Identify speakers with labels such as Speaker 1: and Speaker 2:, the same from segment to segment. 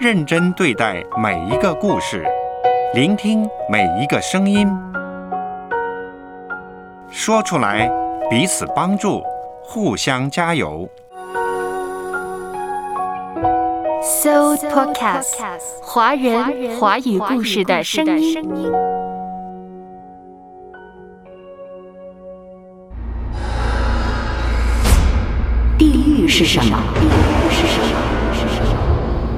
Speaker 1: 认真对待每一个故事，聆听每一个声音，说出来，彼此帮助，互相加油。
Speaker 2: So Podcast，华人华语故事的声音。
Speaker 3: 地狱是什么？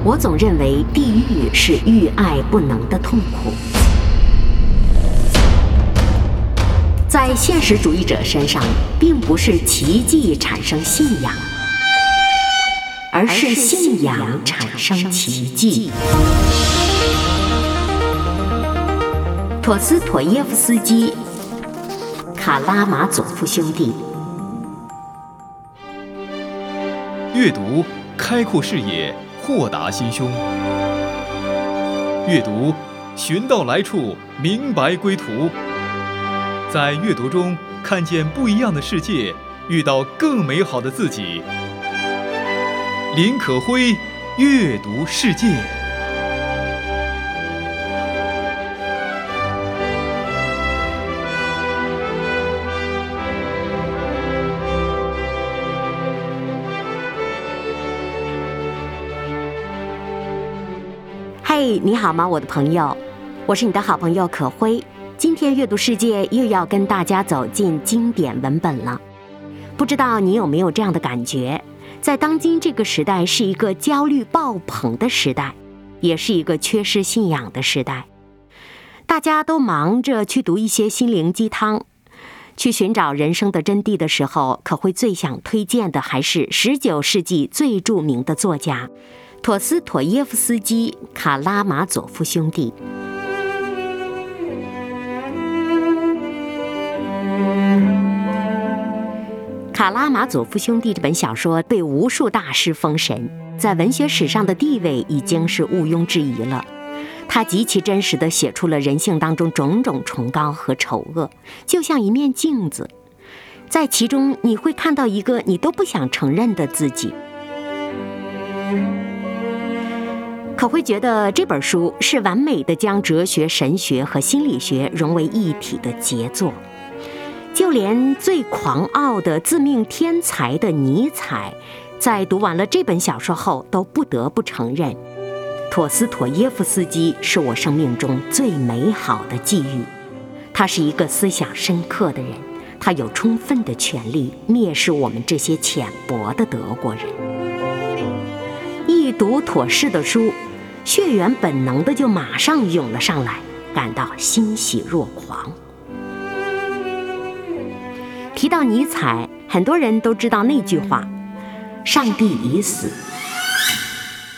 Speaker 3: 我总认为地狱是欲爱不能的痛苦。在现实主义者身上，并不是奇迹产生信仰，而是信仰产生奇迹。陀思妥耶夫斯基、卡拉马佐夫兄弟。
Speaker 4: 阅读，开阔视野。豁达心胸，阅读，寻到来处，明白归途。在阅读中看见不一样的世界，遇到更美好的自己。林可辉，阅读世界。
Speaker 3: 嘿，你好吗，我的朋友？我是你的好朋友可辉。今天阅读世界又要跟大家走进经典文本了。不知道你有没有这样的感觉？在当今这个时代，是一个焦虑爆棚的时代，也是一个缺失信仰的时代。大家都忙着去读一些心灵鸡汤，去寻找人生的真谛的时候，可会最想推荐的还是十九世纪最著名的作家。陀思妥耶夫斯基、卡拉马佐夫兄弟。卡拉马佐夫兄弟这本小说被无数大师封神，在文学史上的地位已经是毋庸置疑了。他极其真实地写出了人性当中种种崇高和丑恶，就像一面镜子，在其中你会看到一个你都不想承认的自己。可会觉得这本书是完美的将哲学、神学和心理学融为一体的杰作，就连最狂傲的自命天才的尼采，在读完了这本小说后，都不得不承认，陀思妥耶夫斯基是我生命中最美好的际遇。他是一个思想深刻的人，他有充分的权利蔑视我们这些浅薄的德国人。一读妥氏的书，血缘本能的就马上涌了上来，感到欣喜若狂。提到尼采，很多人都知道那句话：“上帝已死。”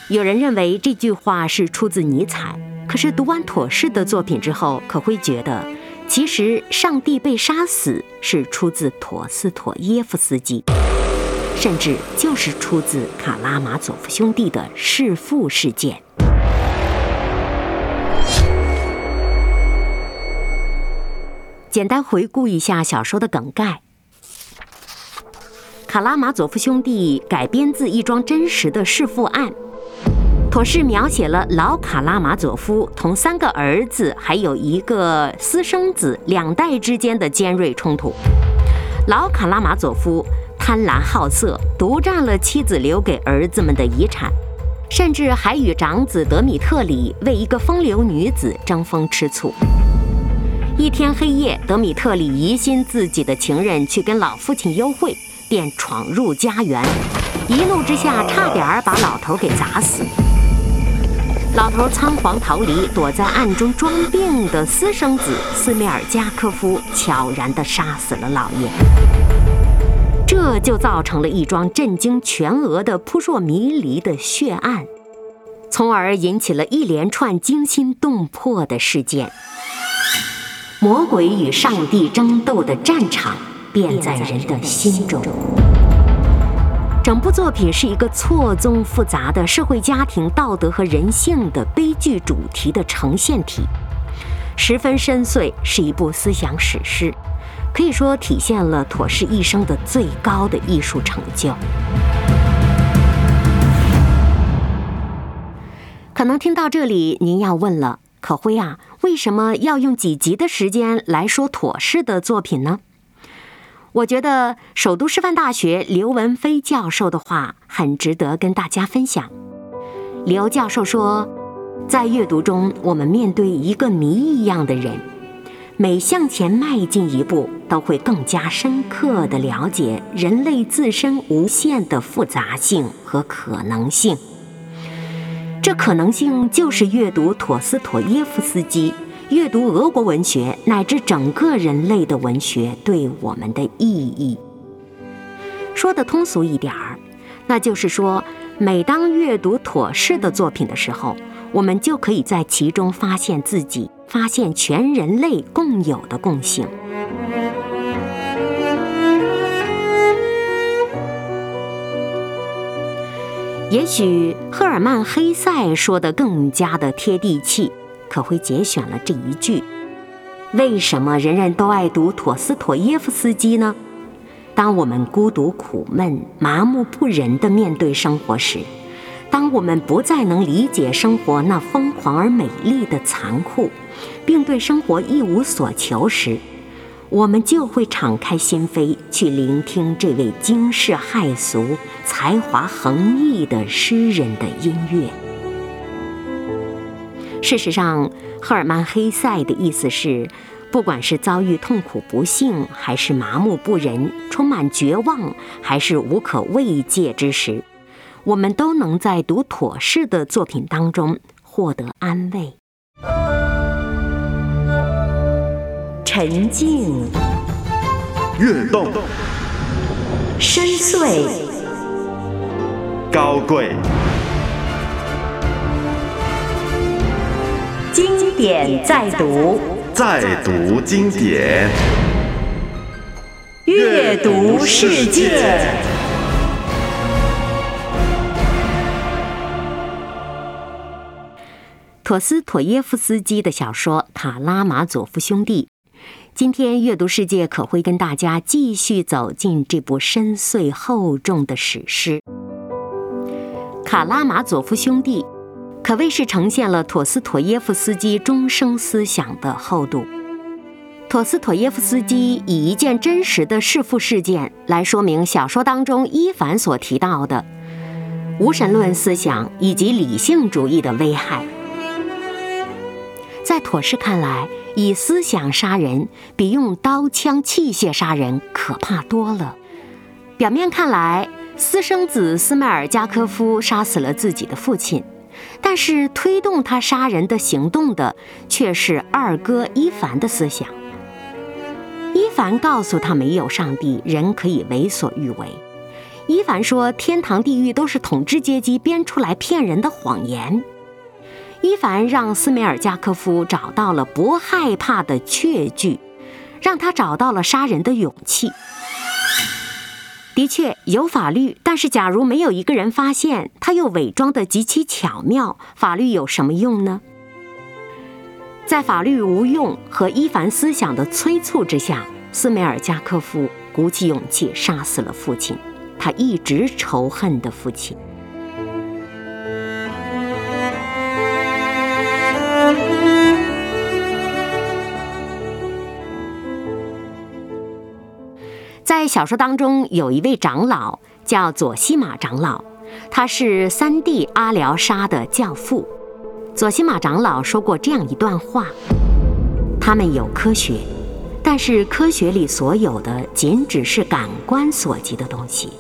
Speaker 3: 有人认为这句话是出自尼采，可是读完妥氏的作品之后，可会觉得，其实“上帝被杀死”是出自陀思妥耶夫斯基。甚至就是出自卡拉马佐夫兄弟的弑父事件。简单回顾一下小说的梗概：卡拉马佐夫兄弟改编自一桩真实的弑父案，妥氏描写了老卡拉马佐夫同三个儿子还有一个私生子两代之间的尖锐冲突。老卡拉马佐夫。贪婪好色，独占了妻子留给儿子们的遗产，甚至还与长子德米特里为一个风流女子争风吃醋。一天黑夜，德米特里疑心自己的情人去跟老父亲幽会，便闯入家园，一怒之下差点把老头给砸死。老头仓皇逃离，躲在暗中装病的私生子斯米尔加科夫悄然地杀死了老爷。这就造成了一桩震惊全俄的扑朔迷离的血案，从而引起了一连串惊心动魄的事件。魔鬼与上帝争斗的战场便在人的心中。整部作品是一个错综复杂的社会、家庭、道德和人性的悲剧主题的呈现体，十分深邃，是一部思想史诗。可以说体现了妥氏一生的最高的艺术成就。可能听到这里，您要问了：可辉啊，为什么要用几集的时间来说妥适的作品呢？我觉得首都师范大学刘文飞教授的话很值得跟大家分享。刘教授说，在阅读中，我们面对一个谜一样的人，每向前迈进一步，都会更加深刻地了解人类自身无限的复杂性和可能性。这可能性就是阅读陀思妥耶夫斯基。阅读俄国文学乃至整个人类的文学对我们的意义，说的通俗一点儿，那就是说，每当阅读妥适的作品的时候，我们就可以在其中发现自己，发现全人类共有的共性。也许赫尔曼·黑塞说的更加的贴地气。可会节选了这一句：“为什么人人都爱读陀思妥耶夫斯基呢？当我们孤独苦闷、麻木不仁地面对生活时，当我们不再能理解生活那疯狂而美丽的残酷，并对生活一无所求时，我们就会敞开心扉去聆听这位惊世骇俗、才华横溢的诗人的音乐。”事实上，赫尔曼·黑塞的意思是，不管是遭遇痛苦不幸，还是麻木不仁、充满绝望，还是无可慰藉之时，我们都能在读妥适的作品当中获得安慰。沉静，
Speaker 5: 跃动，
Speaker 3: 深邃，
Speaker 5: 高贵。
Speaker 3: 经典再读，
Speaker 5: 再读经典，
Speaker 3: 阅读世界。陀思妥耶夫斯基的小说《塔拉马佐夫兄弟》，今天阅读世界可会跟大家继续走进这部深邃厚重的史诗《卡拉马佐夫兄弟》。可谓是呈现了陀思妥耶夫斯基终生思想的厚度。陀思妥耶夫斯基以一件真实的弑父事件来说明小说当中伊凡所提到的无神论思想以及理性主义的危害。在妥氏看来，以思想杀人比用刀枪器械杀人可怕多了。表面看来，私生子斯迈尔加科夫杀死了自己的父亲。但是推动他杀人的行动的却是二哥伊凡的思想。伊凡告诉他没有上帝，人可以为所欲为。伊凡说天堂地狱都是统治阶级编出来骗人的谎言。伊凡让斯梅尔加科夫找到了不害怕的确据，让他找到了杀人的勇气。的确有法律，但是假如没有一个人发现，他又伪装得极其巧妙，法律有什么用呢？在法律无用和伊凡思想的催促之下，斯梅尔加科夫鼓起勇气杀死了父亲，他一直仇恨的父亲。在小说当中，有一位长老叫佐西玛长老，他是三弟阿廖沙的教父。佐西玛长老说过这样一段话：他们有科学，但是科学里所有的仅只是感官所及的东西。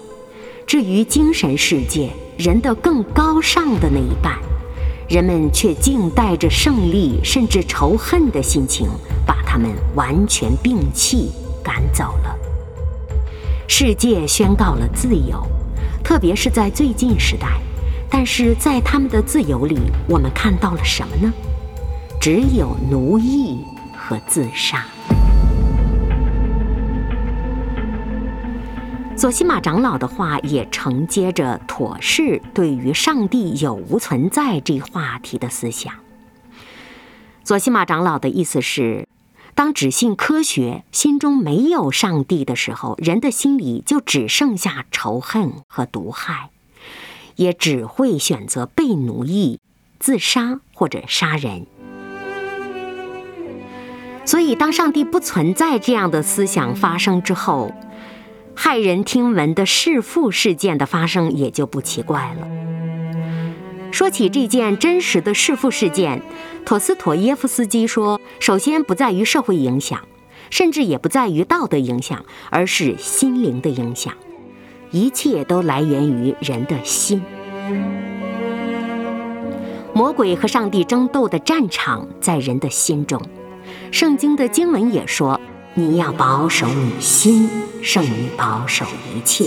Speaker 3: 至于精神世界，人的更高尚的那一半，人们却竟带着胜利甚至仇恨的心情，把他们完全摒弃，赶走了。世界宣告了自由，特别是在最近时代。但是在他们的自由里，我们看到了什么呢？只有奴役和自杀。佐西玛长老的话也承接着妥氏对于上帝有无存在这话题的思想。佐西玛长老的意思是。当只信科学、心中没有上帝的时候，人的心里就只剩下仇恨和毒害，也只会选择被奴役、自杀或者杀人。所以，当上帝不存在这样的思想发生之后，骇人听闻的弑父事件的发生也就不奇怪了。说起这件真实的弑父事件，陀思妥耶夫斯基说：“首先不在于社会影响，甚至也不在于道德影响，而是心灵的影响。一切都来源于人的心。魔鬼和上帝争斗的战场在人的心中。圣经的经文也说：‘你要保守你心，胜于保守一切。’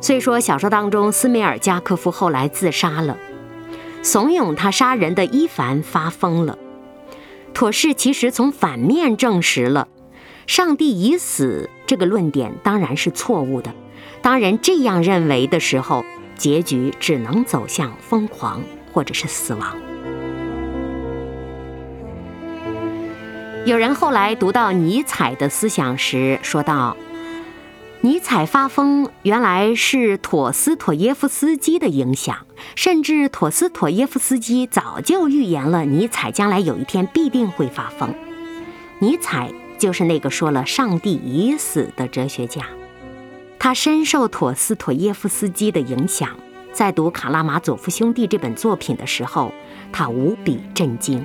Speaker 3: 虽说小说当中斯梅尔加科夫后来自杀了，怂恿他杀人的伊凡发疯了，妥氏其实从反面证实了上帝已死这个论点当然是错误的。当人这样认为的时候，结局只能走向疯狂或者是死亡。有人后来读到尼采的思想时，说道。尼采发疯原来是陀思妥耶夫斯基的影响，甚至陀思妥耶夫斯基早就预言了尼采将来有一天必定会发疯。尼采就是那个说了“上帝已死”的哲学家，他深受陀思妥耶夫斯基的影响，在读《卡拉马佐夫兄弟》这本作品的时候，他无比震惊。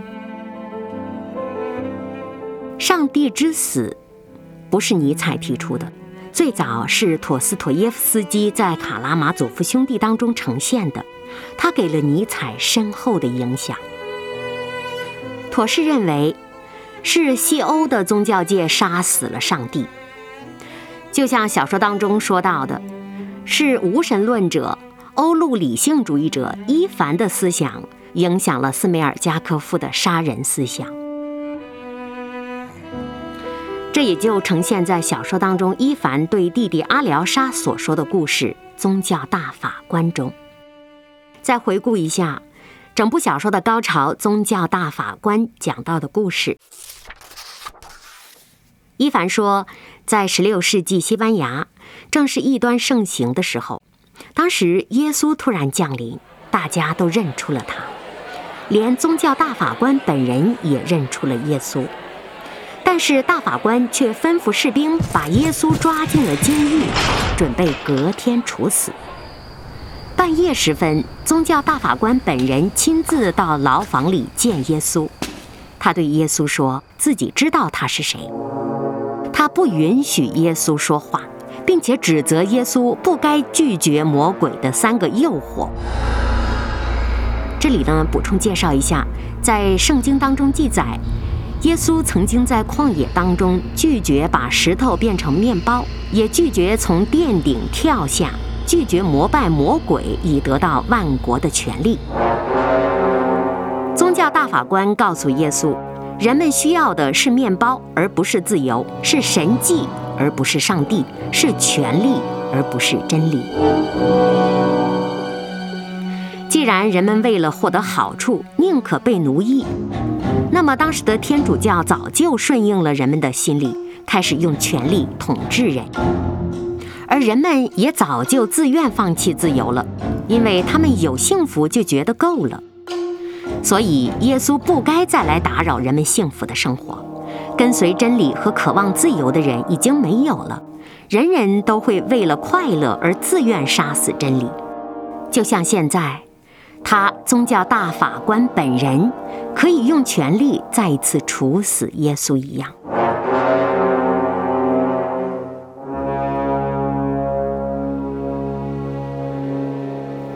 Speaker 3: 上帝之死不是尼采提出的。最早是陀思妥耶夫斯基在《卡拉马佐夫兄弟》当中呈现的，他给了尼采深厚的影响。妥氏认为，是西欧的宗教界杀死了上帝，就像小说当中说到的，是无神论者、欧陆理性主义者伊凡的思想影响了斯梅尔加科夫的杀人思想。这也就呈现在小说当中，伊凡对弟弟阿廖沙所说的故事《宗教大法官》中。再回顾一下整部小说的高潮，《宗教大法官》讲到的故事。伊凡说，在16世纪西班牙，正是异端盛行的时候，当时耶稣突然降临，大家都认出了他，连宗教大法官本人也认出了耶稣。但是大法官却吩咐士兵把耶稣抓进了监狱，准备隔天处死。半夜时分，宗教大法官本人亲自到牢房里见耶稣。他对耶稣说自己知道他是谁，他不允许耶稣说话，并且指责耶稣不该拒绝魔鬼的三个诱惑。这里呢，补充介绍一下，在圣经当中记载。耶稣曾经在旷野当中拒绝把石头变成面包，也拒绝从殿顶跳下，拒绝膜拜魔鬼以得到万国的权利。宗教大法官告诉耶稣，人们需要的是面包，而不是自由；是神迹，而不是上帝；是权力，而不是真理。既然人们为了获得好处，宁可被奴役。那么，当时的天主教早就顺应了人们的心理，开始用权力统治人，而人们也早就自愿放弃自由了，因为他们有幸福就觉得够了。所以，耶稣不该再来打扰人们幸福的生活。跟随真理和渴望自由的人已经没有了，人人都会为了快乐而自愿杀死真理，就像现在。他宗教大法官本人可以用权力再次处死耶稣一样。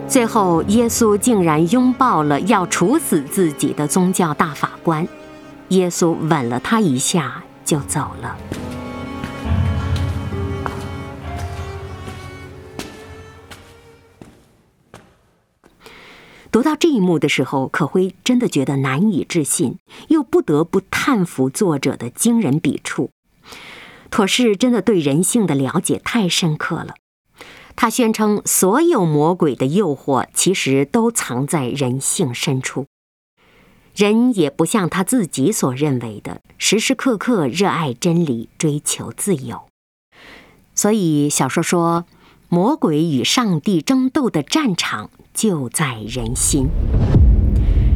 Speaker 3: 最后，耶稣竟然拥抱了要处死自己的宗教大法官，耶稣吻了他一下就走了。幕的时候，可辉真的觉得难以置信，又不得不叹服作者的惊人笔触。妥氏真的对人性的了解太深刻了。他宣称，所有魔鬼的诱惑其实都藏在人性深处，人也不像他自己所认为的，时时刻刻热爱真理、追求自由。所以小说说。魔鬼与上帝争斗的战场就在人心。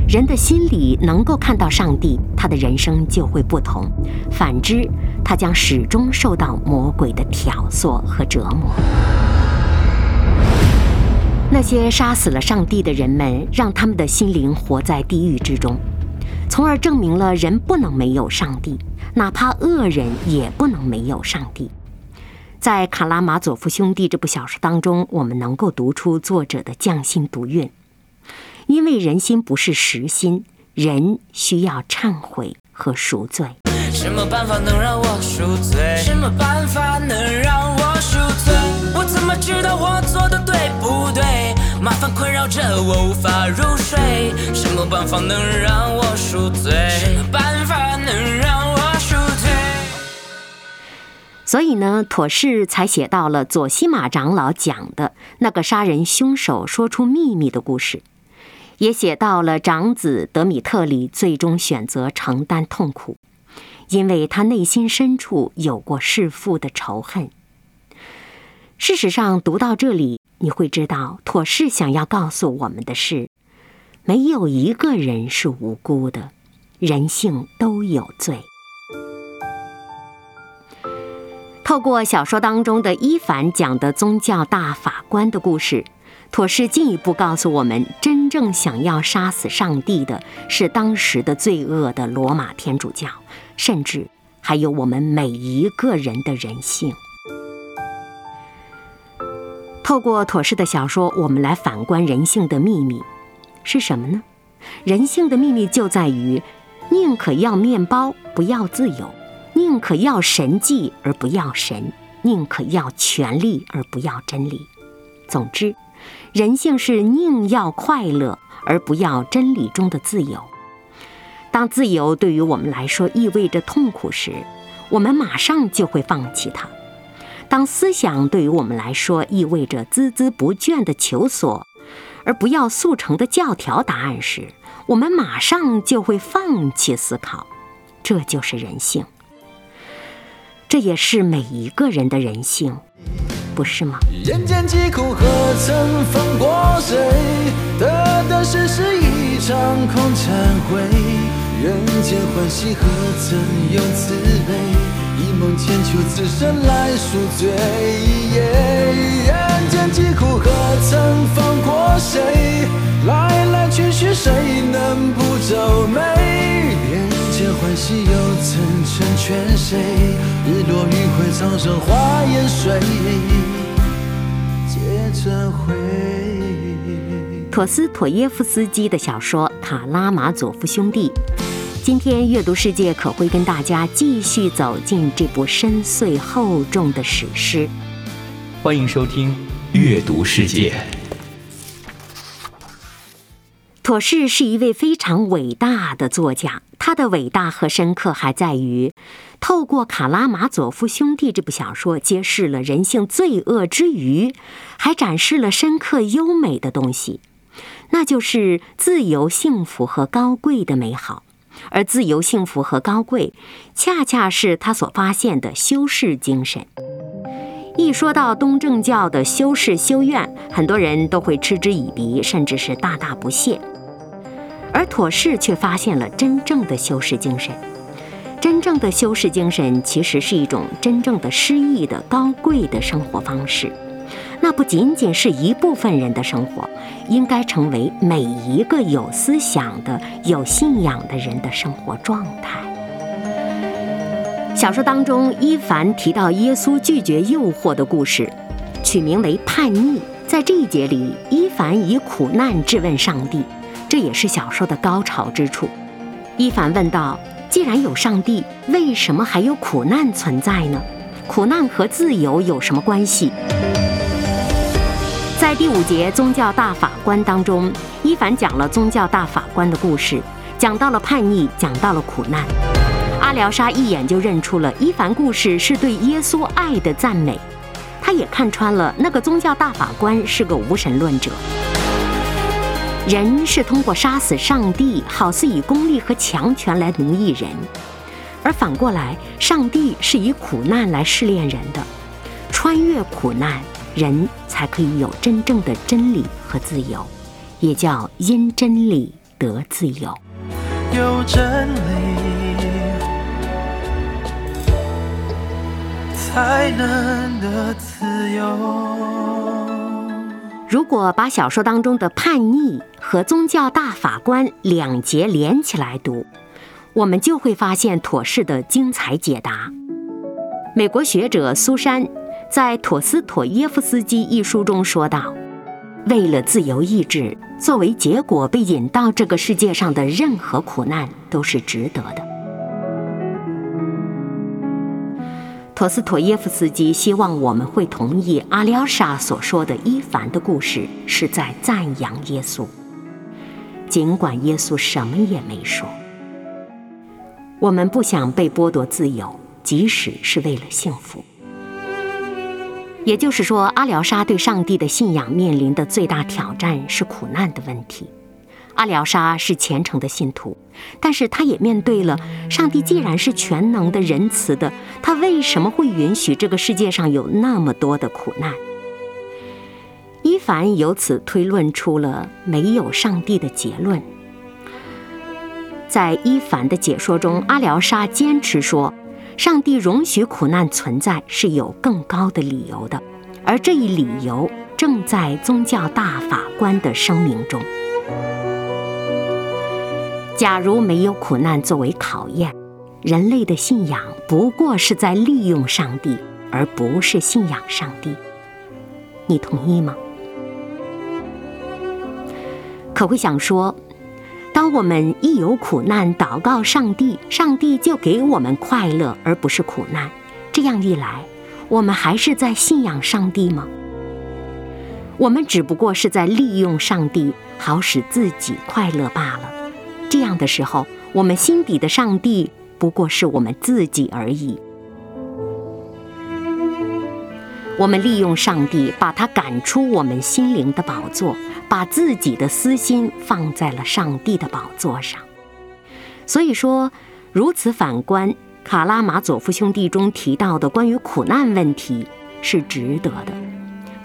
Speaker 3: 人的心里能够看到上帝，他的人生就会不同；反之，他将始终受到魔鬼的挑唆和折磨。那些杀死了上帝的人们，让他们的心灵活在地狱之中，从而证明了人不能没有上帝，哪怕恶人也不能没有上帝。在《卡拉马佐夫兄弟》这部小说当中，我们能够读出作者的匠心独运。因为人心不是实心，人需要忏悔和赎罪。
Speaker 6: 什么办法能让我赎罪？什么办法能让我赎罪？我怎么知道我做的对不对？麻烦困扰着我无法入睡。什么办法能让我赎罪？什么办法能让我？
Speaker 3: 所以呢，妥氏才写到了左西马长老讲的那个杀人凶手说出秘密的故事。也写到了长子德米特里最终选择承担痛苦，因为他内心深处有过弑父的仇恨。事实上，读到这里，你会知道，妥氏想要告诉我们的是：没有一个人是无辜的，人性都有罪。透过小说当中的伊凡讲的宗教大法官的故事。妥氏进一步告诉我们，真正想要杀死上帝的是当时的罪恶的罗马天主教，甚至还有我们每一个人的人性。透过妥氏的小说，我们来反观人性的秘密是什么呢？人性的秘密就在于，宁可要面包不要自由，宁可要神迹而不要神，宁可要权力而不要真理。总之。人性是宁要快乐而不要真理中的自由。当自由对于我们来说意味着痛苦时，我们马上就会放弃它；当思想对于我们来说意味着孜孜不倦的求索，而不要速成的教条答案时，我们马上就会放弃思考。这就是人性，这也是每一个人的人性。不是吗？
Speaker 7: 人间疾苦何曾放过谁？得得失失一场空忏悔。人间欢喜何曾有慈悲？一梦千秋，此生来赎罪。人间疾苦何曾放过谁？来来去去，谁能不皱眉？人间欢喜又曾成全谁？日落余晖，苍生化烟水。
Speaker 3: 陀思妥耶夫斯基的小说《塔拉马佐夫兄弟》，今天阅读世界可会跟大家继续走进这部深邃厚重的史诗。
Speaker 4: 欢迎收听《阅读世界》。
Speaker 3: 妥氏是一位非常伟大的作家，他的伟大和深刻还在于，透过《卡拉马佐夫兄弟》这部小说，揭示了人性罪恶之余，还展示了深刻优美的东西，那就是自由、幸福和高贵的美好。而自由、幸福和高贵，恰恰是他所发现的修士精神。一说到东正教的修士修院，很多人都会嗤之以鼻，甚至是大大不屑。而妥氏却发现了真正的修士精神。真正的修士精神其实是一种真正的诗意的高贵的生活方式。那不仅仅是一部分人的生活，应该成为每一个有思想的、有信仰的人的生活状态。小说当中，伊凡提到耶稣拒绝诱惑的故事，取名为叛逆。在这一节里，伊凡以苦难质问上帝。这也是小说的高潮之处。伊凡问道：“既然有上帝，为什么还有苦难存在呢？苦难和自由有什么关系？”在第五节宗教大法官当中，伊凡讲了宗教大法官的故事，讲到了叛逆，讲到了苦难。阿廖沙一眼就认出了伊凡故事是对耶稣爱的赞美，他也看穿了那个宗教大法官是个无神论者。人是通过杀死上帝，好似以功利和强权来奴役人；而反过来，上帝是以苦难来试炼人的。穿越苦难，人才可以有真正的真理和自由，也叫因真理得自由。
Speaker 7: 有真理，才能得自由。
Speaker 3: 如果把小说当中的叛逆和宗教大法官两节连起来读，我们就会发现妥适的精彩解答。美国学者苏珊在《陀思妥耶夫斯基》一书中说道：“为了自由意志，作为结果被引到这个世界上的任何苦难都是值得的。”陀思妥耶夫斯基希望我们会同意阿廖沙所说的伊凡的故事是在赞扬耶稣，尽管耶稣什么也没说。我们不想被剥夺自由，即使是为了幸福。也就是说，阿廖沙对上帝的信仰面临的最大挑战是苦难的问题。阿廖沙是虔诚的信徒，但是他也面对了上帝既然是全能的、仁慈的，他为什么会允许这个世界上有那么多的苦难？伊凡由此推论出了没有上帝的结论。在伊凡的解说中，阿廖沙坚持说，上帝容许苦难存在是有更高的理由的，而这一理由正在宗教大法官的声明中。假如没有苦难作为考验，人类的信仰不过是在利用上帝，而不是信仰上帝。你同意吗？可会想说，当我们一有苦难，祷告上帝，上帝就给我们快乐，而不是苦难。这样一来，我们还是在信仰上帝吗？我们只不过是在利用上帝，好使自己快乐罢了。这样的时候，我们心底的上帝不过是我们自己而已。我们利用上帝，把他赶出我们心灵的宝座，把自己的私心放在了上帝的宝座上。所以说，如此反观《卡拉马佐夫兄弟》中提到的关于苦难问题是值得的。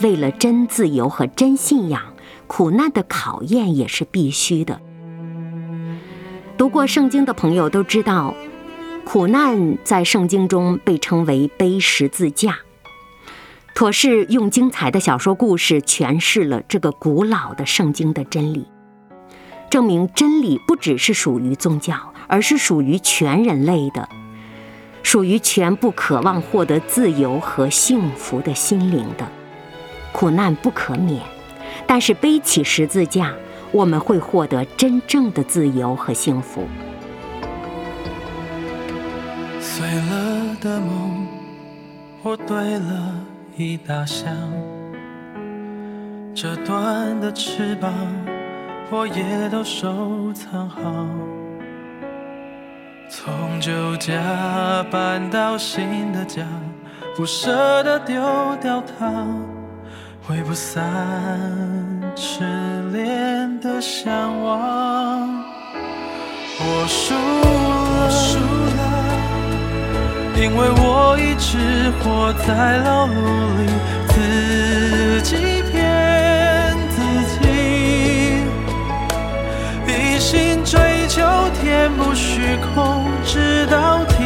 Speaker 3: 为了真自由和真信仰，苦难的考验也是必须的。读过圣经的朋友都知道，苦难在圣经中被称为背十字架。妥是用精彩的小说故事诠释了这个古老的圣经的真理，证明真理不只是属于宗教，而是属于全人类的，属于全部渴望获得自由和幸福的心灵的。苦难不可免，但是背起十字架。我们会获得真正的自由和幸福。
Speaker 7: 碎了的梦，我堆了一大箱。折断的翅膀，我也都收藏好。从旧家搬到新的家，不舍得丢掉它，挥不散。痴恋的向往，我输了，输了，因为我一直活在牢笼里，自己骗自己，一心追求填补虚空，直到听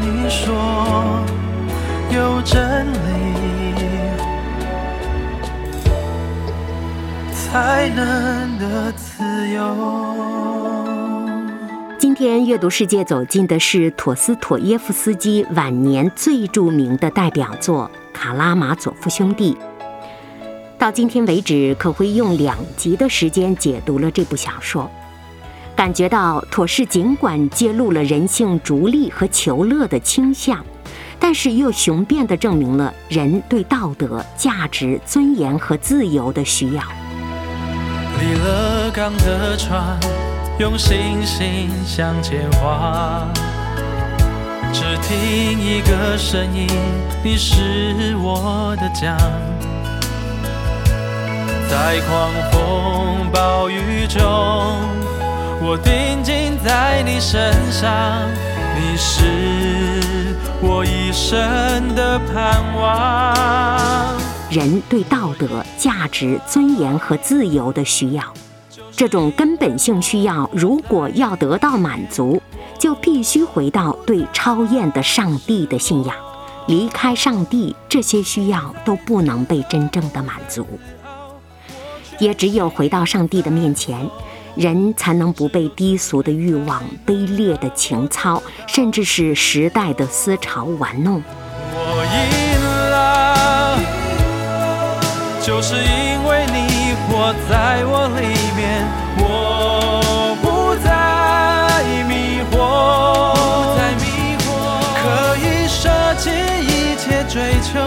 Speaker 7: 你说有真理。才能得自由。
Speaker 3: 今天阅读世界走进的是陀思妥耶夫斯基晚年最著名的代表作《卡拉马佐夫兄弟》。到今天为止，可会用两集的时间解读了这部小说，感觉到妥氏尽管揭露了人性逐利和求乐的倾向，但是又雄辩地证明了人对道德、价值、尊严和自由的需要。
Speaker 7: 离了港的船，用星星向前划。只听一个声音，你是我的家。在狂风暴雨中，我定睛在你身上，你是我一生的盼望。
Speaker 3: 人对道德、价值、尊严和自由的需要。这种根本性需要，如果要得到满足，就必须回到对超验的上帝的信仰。离开上帝，这些需要都不能被真正的满足。也只有回到上帝的面前，人才能不被低俗的欲望、卑劣的情操，甚至是时代的思潮玩弄。
Speaker 7: 我就是因为你活在我里面，我不再迷惑，不再迷惑可以舍弃一切追求，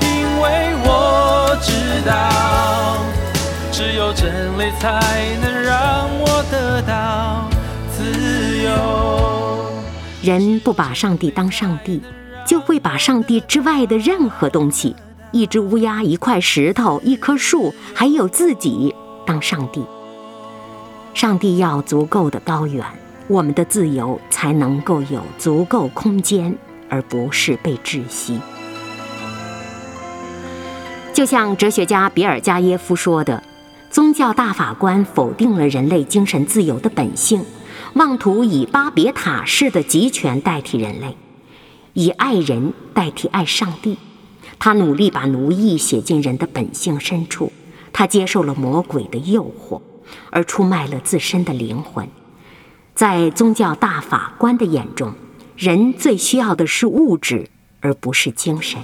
Speaker 7: 因为我知道，只有真理才能让我得到自由。
Speaker 3: 人不把上帝当上帝，就会把上帝之外的任何东西，一只乌鸦、一块石头、一棵树，还有自己当上帝。上帝要足够的高远，我们的自由才能够有足够空间，而不是被窒息。就像哲学家比尔加耶夫说的：“宗教大法官否定了人类精神自由的本性，妄图以巴别塔式的集权代替人类。”以爱人代替爱上帝，他努力把奴役写进人的本性深处，他接受了魔鬼的诱惑，而出卖了自身的灵魂。在宗教大法官的眼中，人最需要的是物质，而不是精神。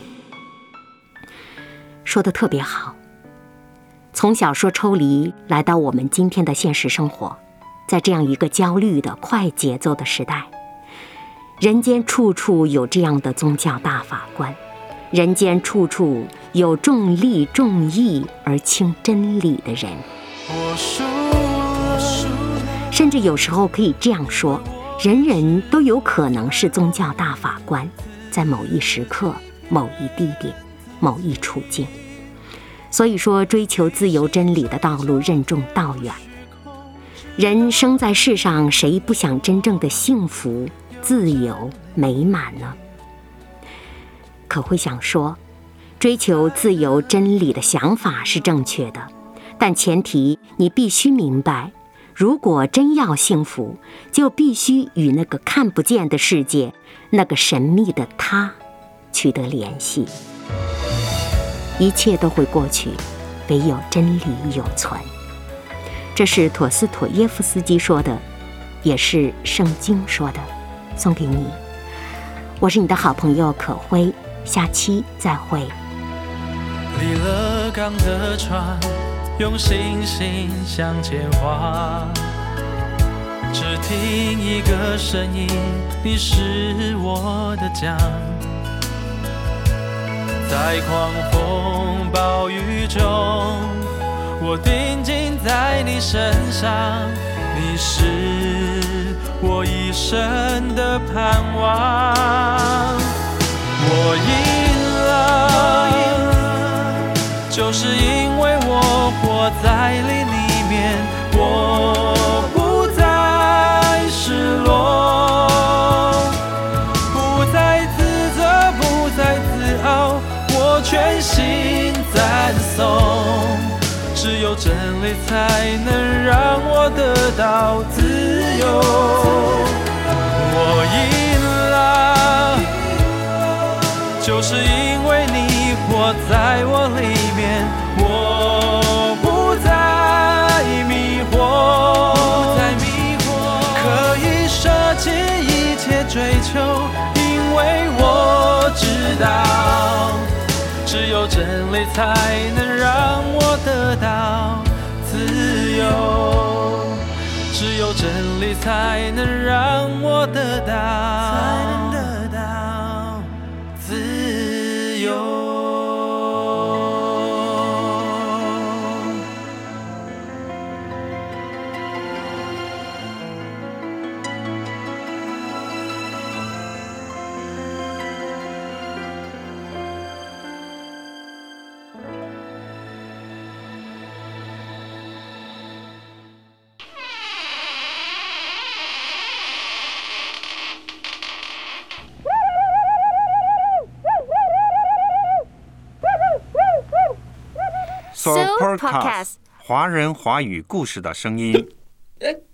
Speaker 3: 说的特别好。从小说抽离，来到我们今天的现实生活，在这样一个焦虑的快节奏的时代。人间处处有这样的宗教大法官，人间处处有重利重义而轻真理的人。
Speaker 7: 我输了，
Speaker 3: 甚至有时候可以这样说：人人都有可能是宗教大法官，在某一时刻、某一地点、某一处境。所以说，追求自由真理的道路任重道远。人生在世上，谁不想真正的幸福？自由美满呢？可会想说，追求自由真理的想法是正确的，但前提你必须明白，如果真要幸福，就必须与那个看不见的世界、那个神秘的他取得联系。一切都会过去，唯有真理有存。这是陀思妥耶夫斯基说的，也是圣经说的。送给你，我是你的好朋友可辉，下期再会。
Speaker 7: 离了港的船，用星星向前划，只听一个声音，你是我的桨。在狂风暴雨中，我定睛在你身上，你是。我一生的盼望，我赢了，就是因为我活在你里面，我不再失落，不再自责，不再自傲，我全心赞颂。只有真理才能让我得到自由。我赢就是因为你活在我里面，我不再迷惑，可以舍弃一切追求，因为我知道。只有真理才能让我得到自由，只有真理才能让我得到。
Speaker 2: Podcast
Speaker 1: 华人华语故事的声音。